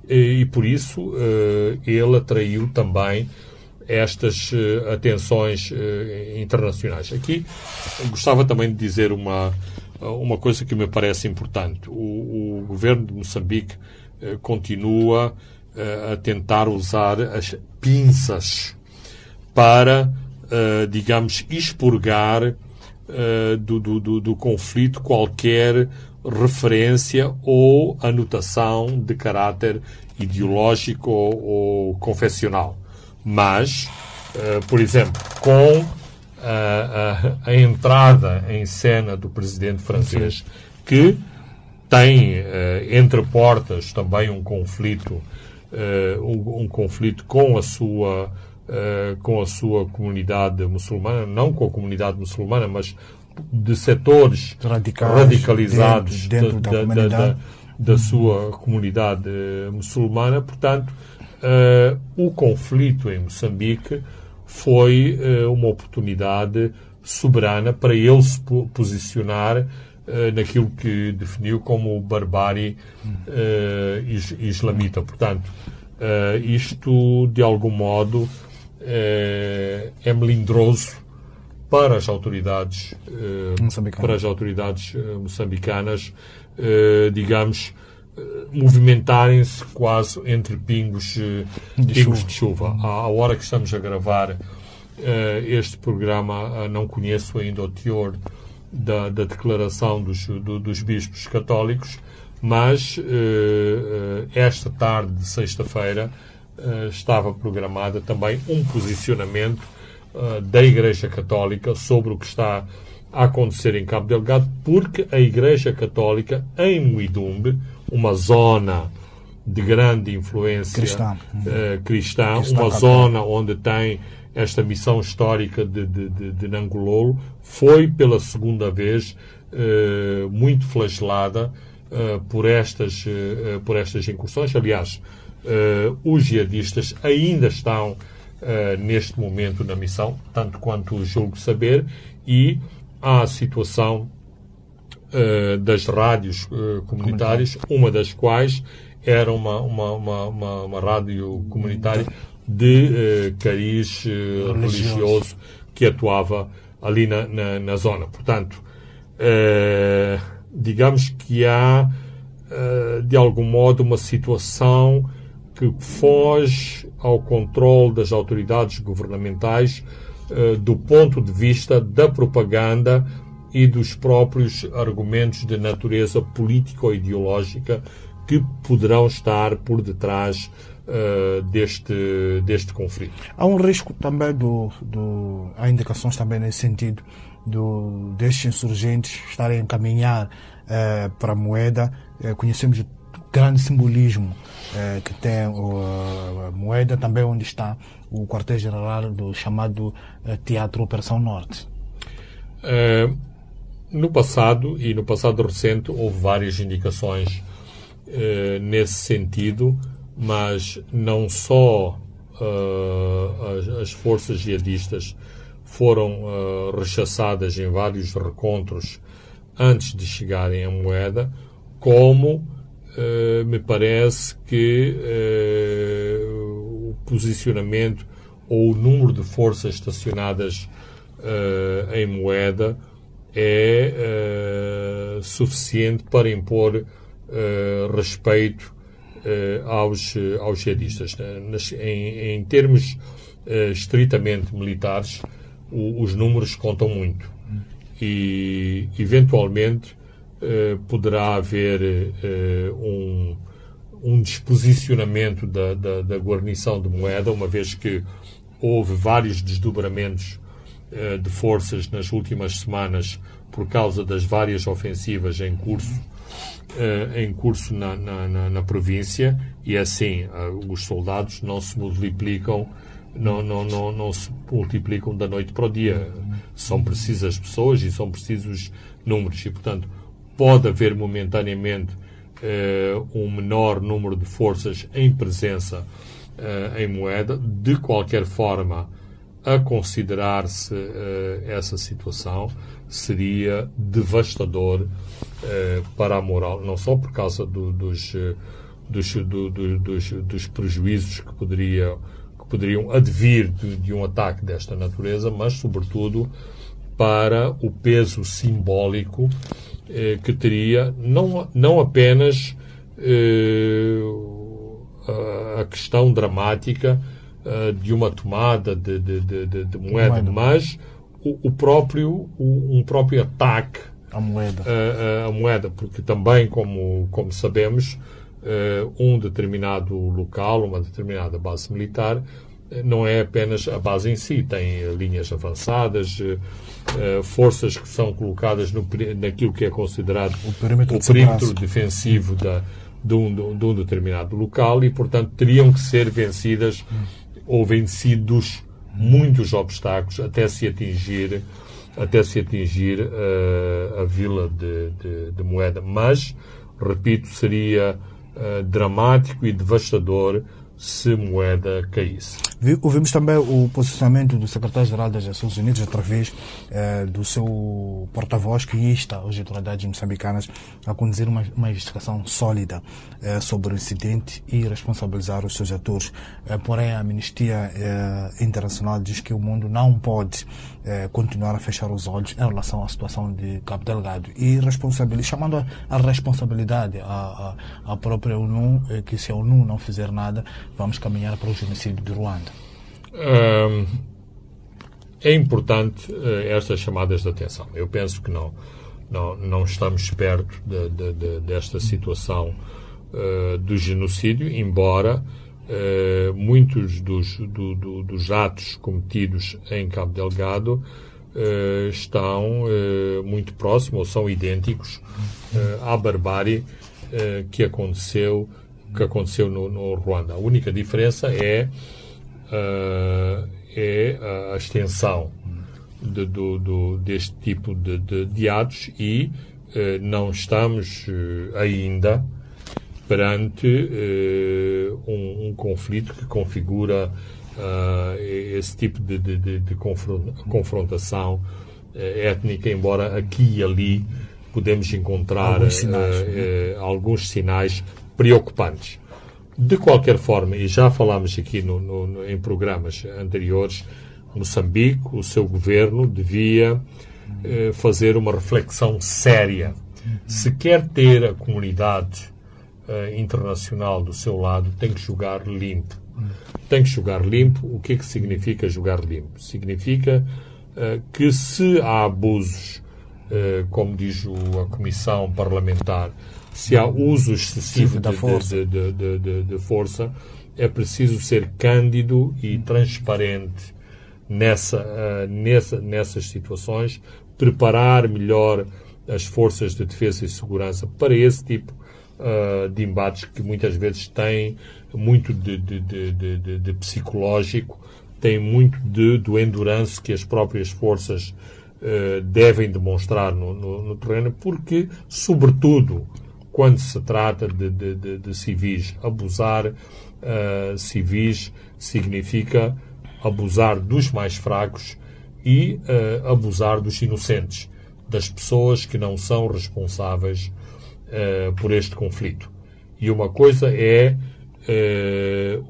S3: e por isso eh, ele atraiu também estas eh, atenções eh, internacionais. Aqui gostava também de dizer uma, uma coisa que me parece importante. O, o governo de Moçambique continua a tentar usar as pinças para, digamos, expurgar uh, do, do, do, conflito qualquer referência ou anotação de caráter ideológico ou, ou confessional. Mas, uh, por exemplo, com a, a, a, entrada em cena do presidente francês, que tem entre portas também um conflito, um, um conflito com a sua uh, com a sua comunidade muçulmana, não com a comunidade muçulmana, mas de setores Radicais, radicalizados dentro, dentro da, da, da, da, sua comunidade muçulmana. Portanto, uh, o conflito em Moçambique foi uh, uma oportunidade soberana para ele se posicionar naquilo que definiu como barbárie islamita. Portanto, isto, de algum modo, é melindroso para as autoridades eh, para as autoridades eh, moçambicanas digamos movimentarem-se quase entre pingos, de, pingos chuva. de chuva. À, hora que estamos a gravar este programa, não conheço ainda o teor da, da declaração dos, do, dos bispos católicos, mas esta tarde de sexta-feira estava programada também um posicionamento uh, da Igreja Católica sobre o que está a acontecer em Cabo Delgado, porque a Igreja Católica em Muidumbe, uma zona de grande influência cristã, uh, cristã, cristã uma zona onde tem esta missão histórica de, de, de, de Nangololo, foi pela segunda vez uh, muito flagelada uh, por, estas, por estas incursões. Aliás, os jihadistas ainda estão uh, neste momento na missão, tanto quanto julgo saber, e há a situação uh, das rádios comunitárias, uma das quais era uma, uma, uma, uma, uma rádio comunitária de cariz religioso que atuava ali na, na, na zona. Portanto, digamos que há, de algum modo, uma situação que foge ao controle das autoridades governamentais eh, do ponto de vista da propaganda e dos próprios argumentos de natureza política ou ideológica que poderão estar por detrás uh, deste, deste conflito.
S2: Há um risco também do, do. Há indicações também nesse sentido do, destes insurgentes estarem a caminhar uh, para a moeda. Conhecemos grande simbolismo eh, que tem o, a moeda, também onde está o quartel-general do chamado eh, Teatro Operação Norte.
S3: Eh, no passado e no passado recente houve várias indicações nesse sentido, mas não só as, as, forças jihadistas foram uh, rechaçadas em vários recontros antes de chegarem à moeda, como me parece que o posicionamento ou o número de forças estacionadas em moeda é uh, suficiente para impor uh, respeito uh, aos, aos jihadistas. Em, em, termos estritamente militares, o, os números contam muito. E, eventualmente, poderá haver um, um disposicionamento da, da, da guarnição de moeda, uma vez que houve vários desdobramentos eh, de forças nas últimas semanas por causa das várias ofensivas em curso, eh, em curso na, na, na província e assim eh, os soldados não se multiplicam não, não, não, não se multiplicam da noite para o dia. São precisas pessoas e são precisos números. E, portanto, pode haver momentaneamente um menor número de forças em presença em moeda. De qualquer forma, a considerar-se uh, essa situação seria devastador uh, para a moral, não só por causa do, dos, uh, dos, do, do, dos, dos, prejuízos que, poderia, poderiam advir de, de, um ataque desta natureza, mas, sobretudo, para o peso simbólico que teria, não, não apenas a questão dramática uh, de uma tomada de, de, de, de moeda, moeda, mas o, o próprio, o, um próprio ataque
S2: à moeda.
S3: Uh, moeda, porque também, como, como sabemos, uh, um determinado local, uma determinada base militar, não é apenas a base em si, tem linhas avançadas, forças que são colocadas no, naquilo que é considerado
S2: o perímetro,
S3: o perímetro defensivo da, de, um, de um determinado local e, portanto, teriam que ser vencidas ou vencidos muitos obstáculos até se atingir até se atingir uh, a vila de, de, de, Moeda. Mas, repito, seria uh, dramático e devastador se moeda caísse.
S2: Ouvimos também o posicionamento do secretário-geral das Nações Unidas através eh, do seu porta-voz que insta as autoridades moçambicanas a conduzir uma, uma investigação sólida eh, sobre o incidente e responsabilizar os seus atores. Eh, porém, a Amnistia eh, Internacional diz que o mundo não pode eh, continuar a fechar os olhos em relação à situação de Cabo Delgado e chamando a, a responsabilidade à, à, própria ONU, eh, que se a ONU não fizer nada, vamos caminhar para o genocídio de Ruanda
S3: é importante uh, estas chamadas de atenção. Eu penso que não, não, não estamos perto de, de, de, desta situação uh, do genocídio, embora uh, muitos dos, do, do, dos atos cometidos em Cabo Delgado estão muito próximos ou são idênticos à barbárie que aconteceu que aconteceu no, no Ruanda. A única diferença é uh, é a extensão de, do, do, deste tipo de, de, de atos e uh, não estamos uh, ainda perante um, um, conflito que configura esse tipo de, de, confrontação étnica, embora aqui e ali podemos encontrar
S2: alguns sinais,
S3: alguns sinais preocupantes. De qualquer forma, e já falámos aqui no, no, em programas anteriores, Moçambique, o seu governo, devia eh, fazer uma reflexão séria. Se quer ter a comunidade eh, internacional do seu lado, tem que jogar limpo. Tem que jogar limpo. O que é que significa jogar limpo? Significa eh, que se há abusos, eh, como diz o, a Comissão Parlamentar, se há uso excessivo de, força. De, de, de, força, é preciso ser cândido e transparente nessa, uh, nessa, nessas situações, preparar melhor as forças de defesa e segurança para esse tipo uh, de embates que muitas vezes têm muito de, de, de, de psicológico, têm muito de, do endurance que as próprias forças uh, devem demonstrar no, no, no, terreno, porque, sobretudo, quando se trata de, de, de, de civis, abusar uh, civis significa abusar dos mais fracos e uh, abusar dos inocentes, das pessoas que não são responsáveis por este conflito. E uma coisa é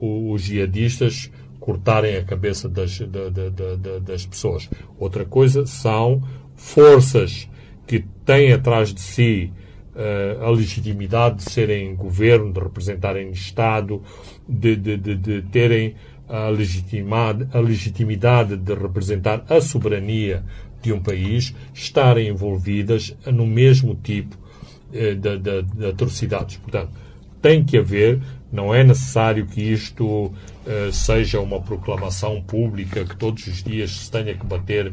S3: os jihadistas cortarem a cabeça das, das pessoas. Outra coisa são forças que têm atrás de si uh, a legitimidade de serem governo, de representarem Estado, de, de, de, de terem a legitimidade, a legitimidade de representar a soberania de um país, estarem envolvidas no mesmo tipo uh, de, de, de atrocidades. Portanto, tem que haver não é necessário que isto uh, seja uma proclamação pública, que todos os dias se tenha que bater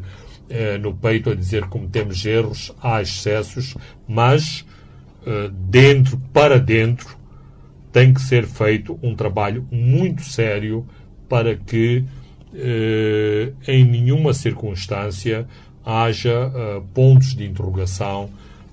S3: no peito a dizer que cometemos erros, há excessos, mas dentro, para dentro, tem que ser feito um trabalho muito sério para que em nenhuma circunstância haja pontos de interrogação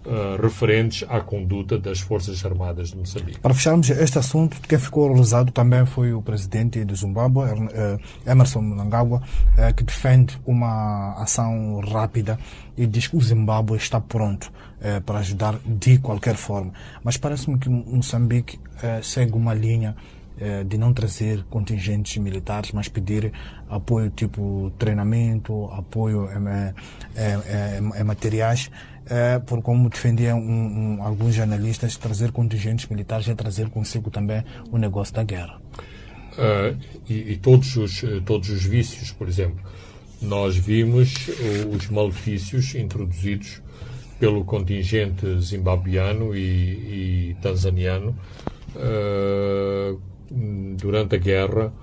S3: uh, referentes à conduta das Forças Armadas de Moçambique.
S2: Para fecharmos este assunto, quem ficou horrorizado também foi o presidente do Zimbábue, uh, Emerson Mnangagwa, uh, que defende uma ação rápida e diz que o Zimbábue está pronto para ajudar de qualquer forma. Mas parece-me que Moçambique segue uma linha de não trazer contingentes militares, mas pedir apoio tipo treinamento, apoio em, em, em materiais é, por como defendiam um, um, alguns jornalistas, trazer contingentes militares é trazer consigo também o negócio da guerra.
S3: Uh, e, e, todos, os, eh, todos os vícios, por exemplo. Nós vimos os malefícios introduzidos pelo contingente zimbabiano e, e tanzaniano uh, durante a guerra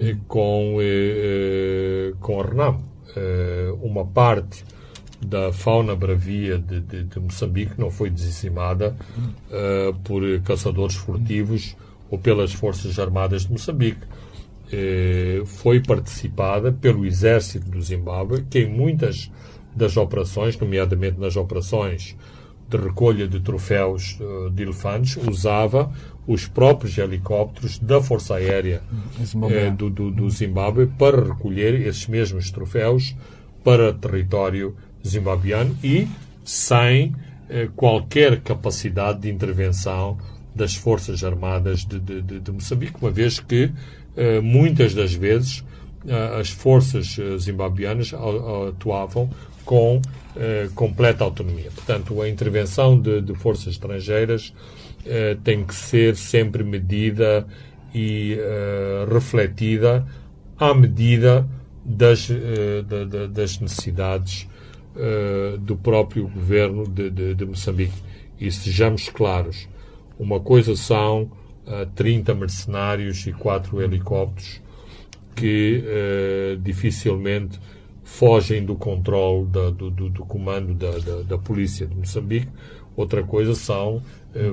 S3: eh, com, eh, com a RENAM. Uh, uma parte da fauna bravia de, de, de Moçambique não foi dizimada uh, por caçadores furtivos ou pelas Forças Armadas de Moçambique. Uh, foi participada pelo exército do Zimbábue, que em muitas das operações, nomeadamente nas operações de recolha de troféus uh, de elefantes, usava os próprios helicópteros da Força Aérea do, do, do Zimbábue para recolher esses mesmos troféus para território zimbabiano e sem eh, qualquer capacidade de intervenção das Forças Armadas de, de, de, Moçambique, uma vez que eh, muitas das vezes eh, as forças eh, zimbabianas atuavam com eh, completa autonomia. Portanto, a intervenção de, de forças estrangeiras eh, tem que ser sempre medida e refletida à medida das, das necessidades uh, do próprio governo de, de, de, Moçambique. E sejamos claros, uma coisa são uh, eh, 30 mercenários e 4 helicópteros que uh, dificilmente fogem do controle da, do, do, do, comando da, da, da, polícia de Moçambique. Outra coisa são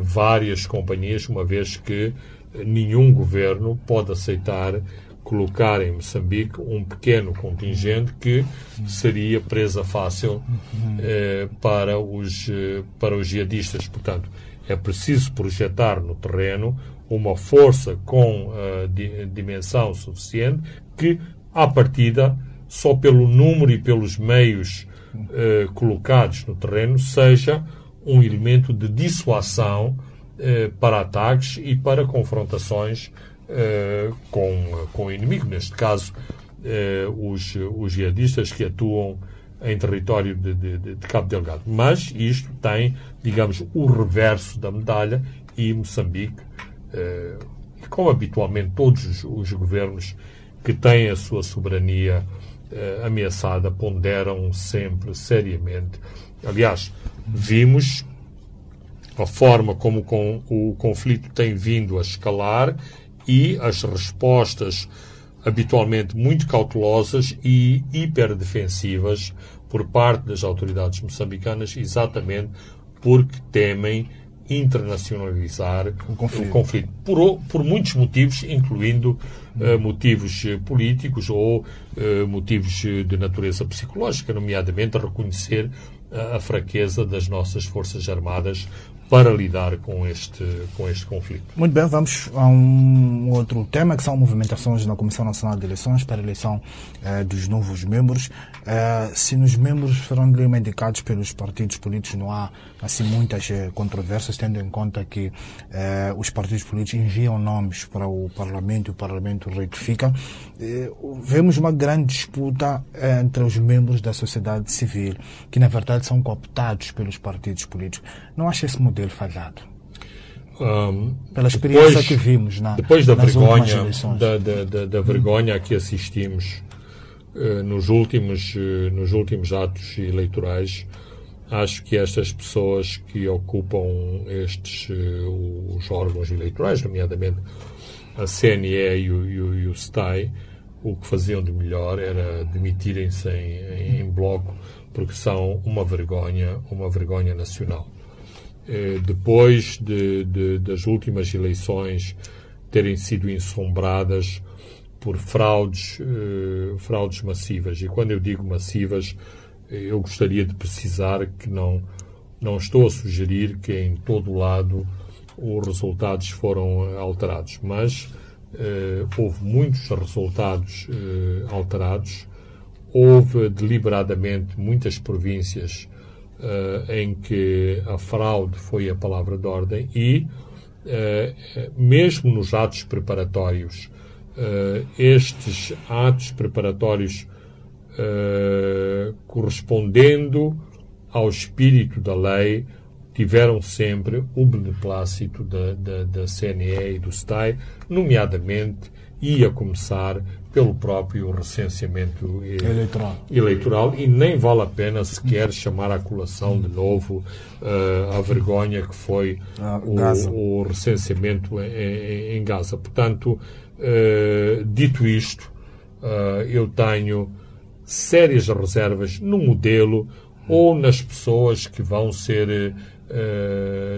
S3: várias companhias, uma vez que nenhum governo pode aceitar colocar em Moçambique um pequeno contingente que seria presa fácil eh, para, os, eh, para os jihadistas. Portanto, é preciso projetar no terreno uma força com uh, di dimensão suficiente que, à partida, só pelo número e pelos meios uh, colocados no terreno, seja um elemento de dissuasão para ataques e para confrontações com, com o inimigo, neste caso uh, os, os jihadistas que atuam em território de, de, de, Cabo Delgado. Mas isto tem, digamos, o reverso da medalha e Moçambique, uh, como habitualmente todos os, os, governos que têm a sua soberania uh, ameaçada, ponderam sempre seriamente. Aliás, vimos a forma como com, o conflito tem vindo a escalar e as respostas habitualmente muito cautelosas e hiperdefensivas por parte das autoridades moçambicanas, exatamente porque temem internacionalizar o
S2: conflito.
S3: O conflito por, por, muitos motivos, incluindo uh, motivos políticos ou uh, motivos de natureza psicológica, nomeadamente reconhecer a fraqueza das nossas Forças Armadas para lidar com este, com este conflito.
S2: Muito bem, vamos a um outro tema, que são movimentações na Comissão Nacional de Eleições para a eleição eh, dos novos membros. Eh, se nos membros foram indicados pelos partidos políticos, não há assim muitas eh, controvérsias, tendo em conta que eh, os partidos políticos enviam nomes para o Parlamento e o Parlamento retifica. Eh, vemos uma grande disputa entre os membros da sociedade civil, que na verdade são cooptados pelos partidos políticos. Não acha esse modelo falhado?
S3: Um,
S2: Pela experiência
S3: depois,
S2: que vimos na,
S3: depois da vergonha da, da, da, da vergonha a que assistimos uh, nos últimos uh, nos últimos atos eleitorais acho que estas pessoas que ocupam estes uh, os órgãos eleitorais nomeadamente a CNE e o, e o, e o STAI o que faziam de melhor era demitirem-se em, em bloco porque são uma vergonha uma vergonha nacional depois de, de, das últimas eleições terem sido ensombradas por fraudes, eh, fraudes massivas. E quando eu digo massivas, eu gostaria de precisar que não, não estou a sugerir que em todo lado os resultados foram alterados, mas eh, houve muitos resultados eh, alterados, houve deliberadamente muitas províncias uh, em que a fraude foi a palavra de ordem e, uh, mesmo nos atos preparatórios, uh, estes atos preparatórios correspondendo ao espírito da lei tiveram sempre o beneplácito da, da, da CNE e do STAI, nomeadamente, e a começar pelo próprio recenseamento
S2: eleitoral.
S3: eleitoral e nem vale a pena sequer chamar à colação de novo uh, a vergonha que foi
S2: ah,
S3: o, o, recenseamento em, em Gaza. Portanto, uh, dito isto, uh, eu tenho sérias reservas no modelo ou nas pessoas que vão ser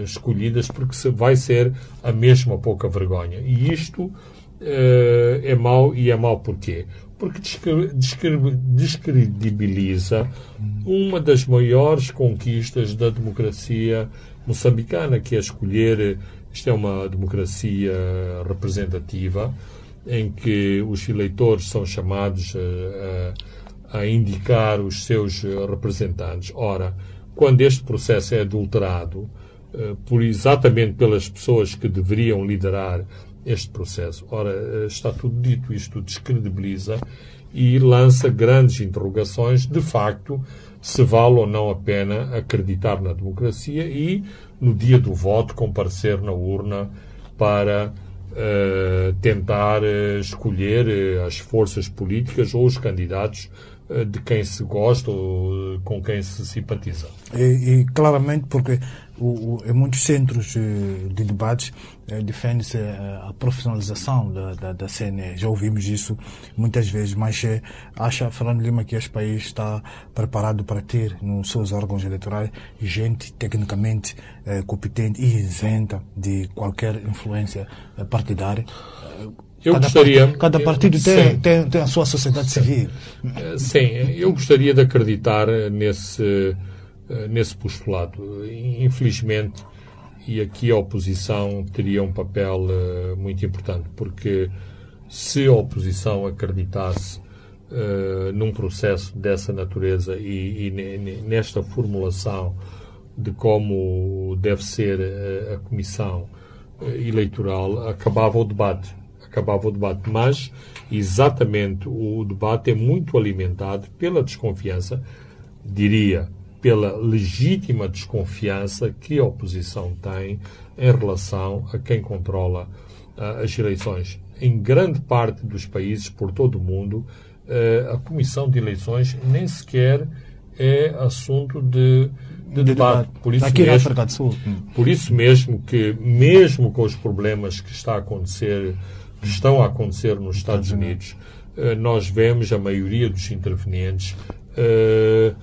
S3: escolhidas, porque vai ser a mesma pouca vergonha. E isto é mau e é mau porquê? Porque descredibiliza uma das maiores conquistas da democracia moçambicana, que é escolher. Isto é uma democracia representativa, em que os eleitores são chamados a, a, a indicar os seus representantes. Ora, quando este processo é adulterado, uh, por exatamente pelas pessoas que deveriam liderar este processo. Ora, eh, está tudo dito, isto descredibiliza e lança grandes interrogações, de facto, se vale ou não a pena acreditar na democracia e, no dia do voto, comparecer na urna para uh, tentar uh, escolher uh, as forças políticas ou os candidatos de quem se gosta ou com quem se simpatiza.
S2: E, e claramente porque o, o, em muitos centros eh, de debates eh, defende-se eh, a profissionalização da, da, da CNE. Já ouvimos isso muitas vezes, mas acha Fernando Lima que este país está preparado para ter nos seus órgãos eleitorais gente tecnicamente competente e isenta de qualquer influência partidária?
S3: Eu
S2: cada
S3: gostaria.
S2: Partido, cada partido tem, tem, tem, a sua sociedade civil.
S3: Sim, eu gostaria de acreditar nesse eh, nesse postulado. Infelizmente, e aqui a oposição teria um papel muito importante, porque se a oposição acreditasse uh, num processo dessa natureza e, e, nesta formulação de como deve ser a, a comissão eleitoral, acabava o debate. Acabava o debate. Mas, exatamente, o debate é muito alimentado pela desconfiança, diria, pela legítima desconfiança que a oposição tem em relação a quem controla uh, as eleições. Em grande parte dos países, por todo o mundo, uh, a comissão de eleições nem sequer é assunto de, de, de debate.
S2: debate. Por isso, Aqui mesmo, na África do Sul.
S3: por isso mesmo que, mesmo com os problemas que está a acontecer, que estão a acontecer nos Estados, Unidos, Unidos uh, nós vemos a maioria dos intervenientes uh,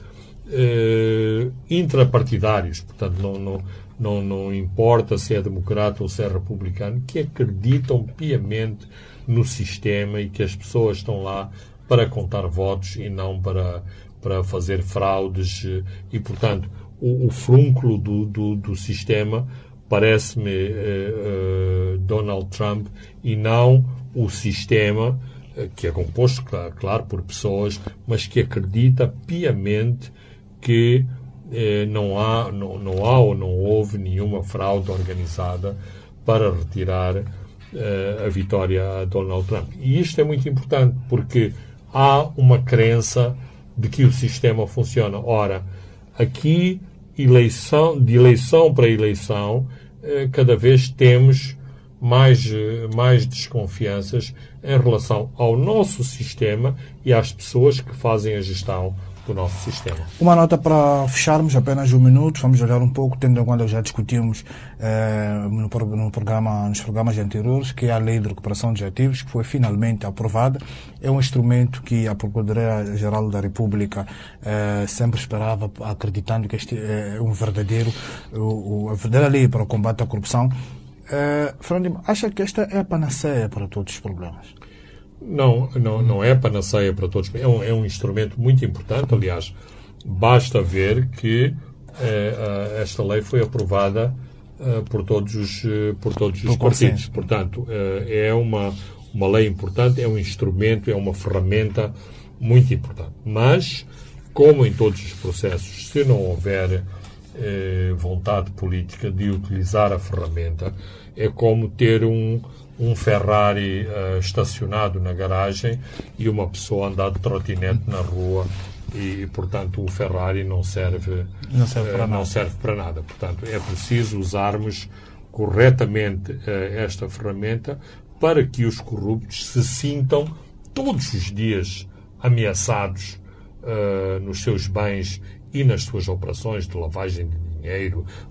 S3: intrapartidários, portanto, não, não, não, não importa se é democrata ou se é republicano, que acreditam piamente no sistema e que as pessoas estão lá para contar votos e não para, para fazer fraudes. E, portanto, o, o frúnculo do, do, do sistema parece-me uh, Donald Trump e não o sistema uh, que é composto, claro, claro, por pessoas, mas que acredita piamente que não, há, não, não há ou não houve nenhuma fraude organizada para retirar a vitória a Donald Trump. E isto é muito importante porque há uma crença de que o sistema funciona. Ora, aqui eleição, de eleição para eleição, eh, cada vez temos mais, eh, mais desconfianças em relação ao nosso sistema e às pessoas que fazem a gestão nosso sistema.
S2: Uma nota para fecharmos, apenas um minuto, vamos olhar um pouco, tendo em conta já discutimos eh, no, no, programa, nos programas anteriores, que é a Lei de Recuperação de Ativos, que foi finalmente aprovada. É um instrumento que a Procuradoria-Geral da República eh, sempre esperava, acreditando que este é um verdadeiro, o, a verdadeira lei para o combate à corrupção. Eh, Fernando, acha que esta é a panaceia para todos os problemas?
S3: Não, não, não é panaceia para todos. É um, é um instrumento muito importante. Aliás, basta ver que eh, esta lei foi aprovada eh, por todos os, eh, por todos os partidos. Portanto, é uma, uma lei importante, é um instrumento, é uma ferramenta muito importante. Mas, como em todos os processos, se não houver vontade política de utilizar a ferramenta, é como ter um, um Ferrari uh, estacionado na garagem e uma pessoa andar de trotinete na rua e, portanto, o Ferrari não serve,
S2: não serve, para,
S3: uh, não serve para nada. Portanto, é preciso usarmos corretamente uh, esta ferramenta para que os corruptos se sintam todos os dias ameaçados nos seus bens e nas suas operações de lavagem de dinheiro,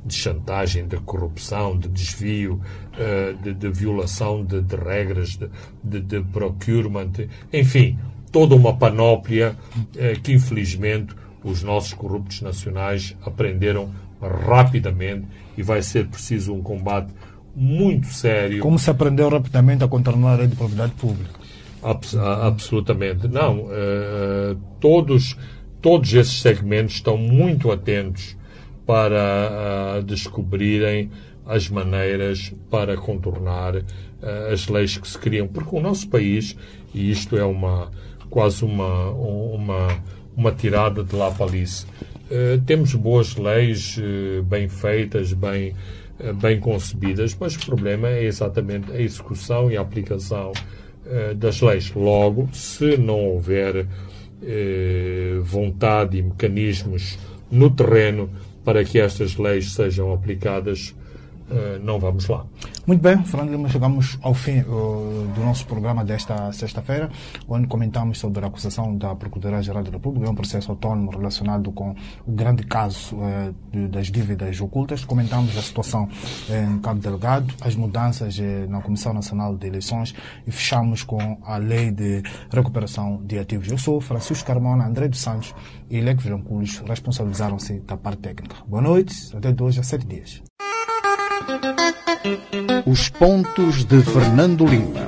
S3: de chantagem, de corrupção, de desvio, uh, de, de, violação de, de regras de, de, procurement, enfim, toda uma panóplia uh, que infelizmente os nossos corruptos nacionais aprenderam rapidamente e vai ser preciso um combate muito sério.
S2: Como se aprendeu rapidamente a contornar a lei de propriedade pública?
S3: Abs absolutamente. Não. Uh, todos, todos esses segmentos estão muito atentos para uh, descobrirem as maneiras para contornar uh, as leis que se criam. Porque o nosso país, e isto é uma quase uma, uma, uma tirada de lá palice, uh, temos boas leis bem feitas, bem, bem concebidas, mas o problema é exatamente a execução e a aplicação das leis. Logo, se não houver vontade e mecanismos no terreno para que estas leis sejam aplicadas, não vamos lá.
S2: Muito bem, Fernando Lima, chegamos ao fim uh, do nosso programa desta sexta-feira, onde comentamos sobre a acusação da Procuradoria-Geral da República, é um processo autónomo relacionado com o grande caso uh, de, das dívidas ocultas. Comentamos a situação em Cabo Delgado, as mudanças na Comissão Nacional de Eleições e fechamos com a Lei de Recuperação de Ativos. Eu sou Francisco Carmona, André dos Santos e Leque Vilanculos responsabilizaram-se da parte técnica. Boa noite, até dois a sete dias.
S1: Os pontos de Fernando Lima.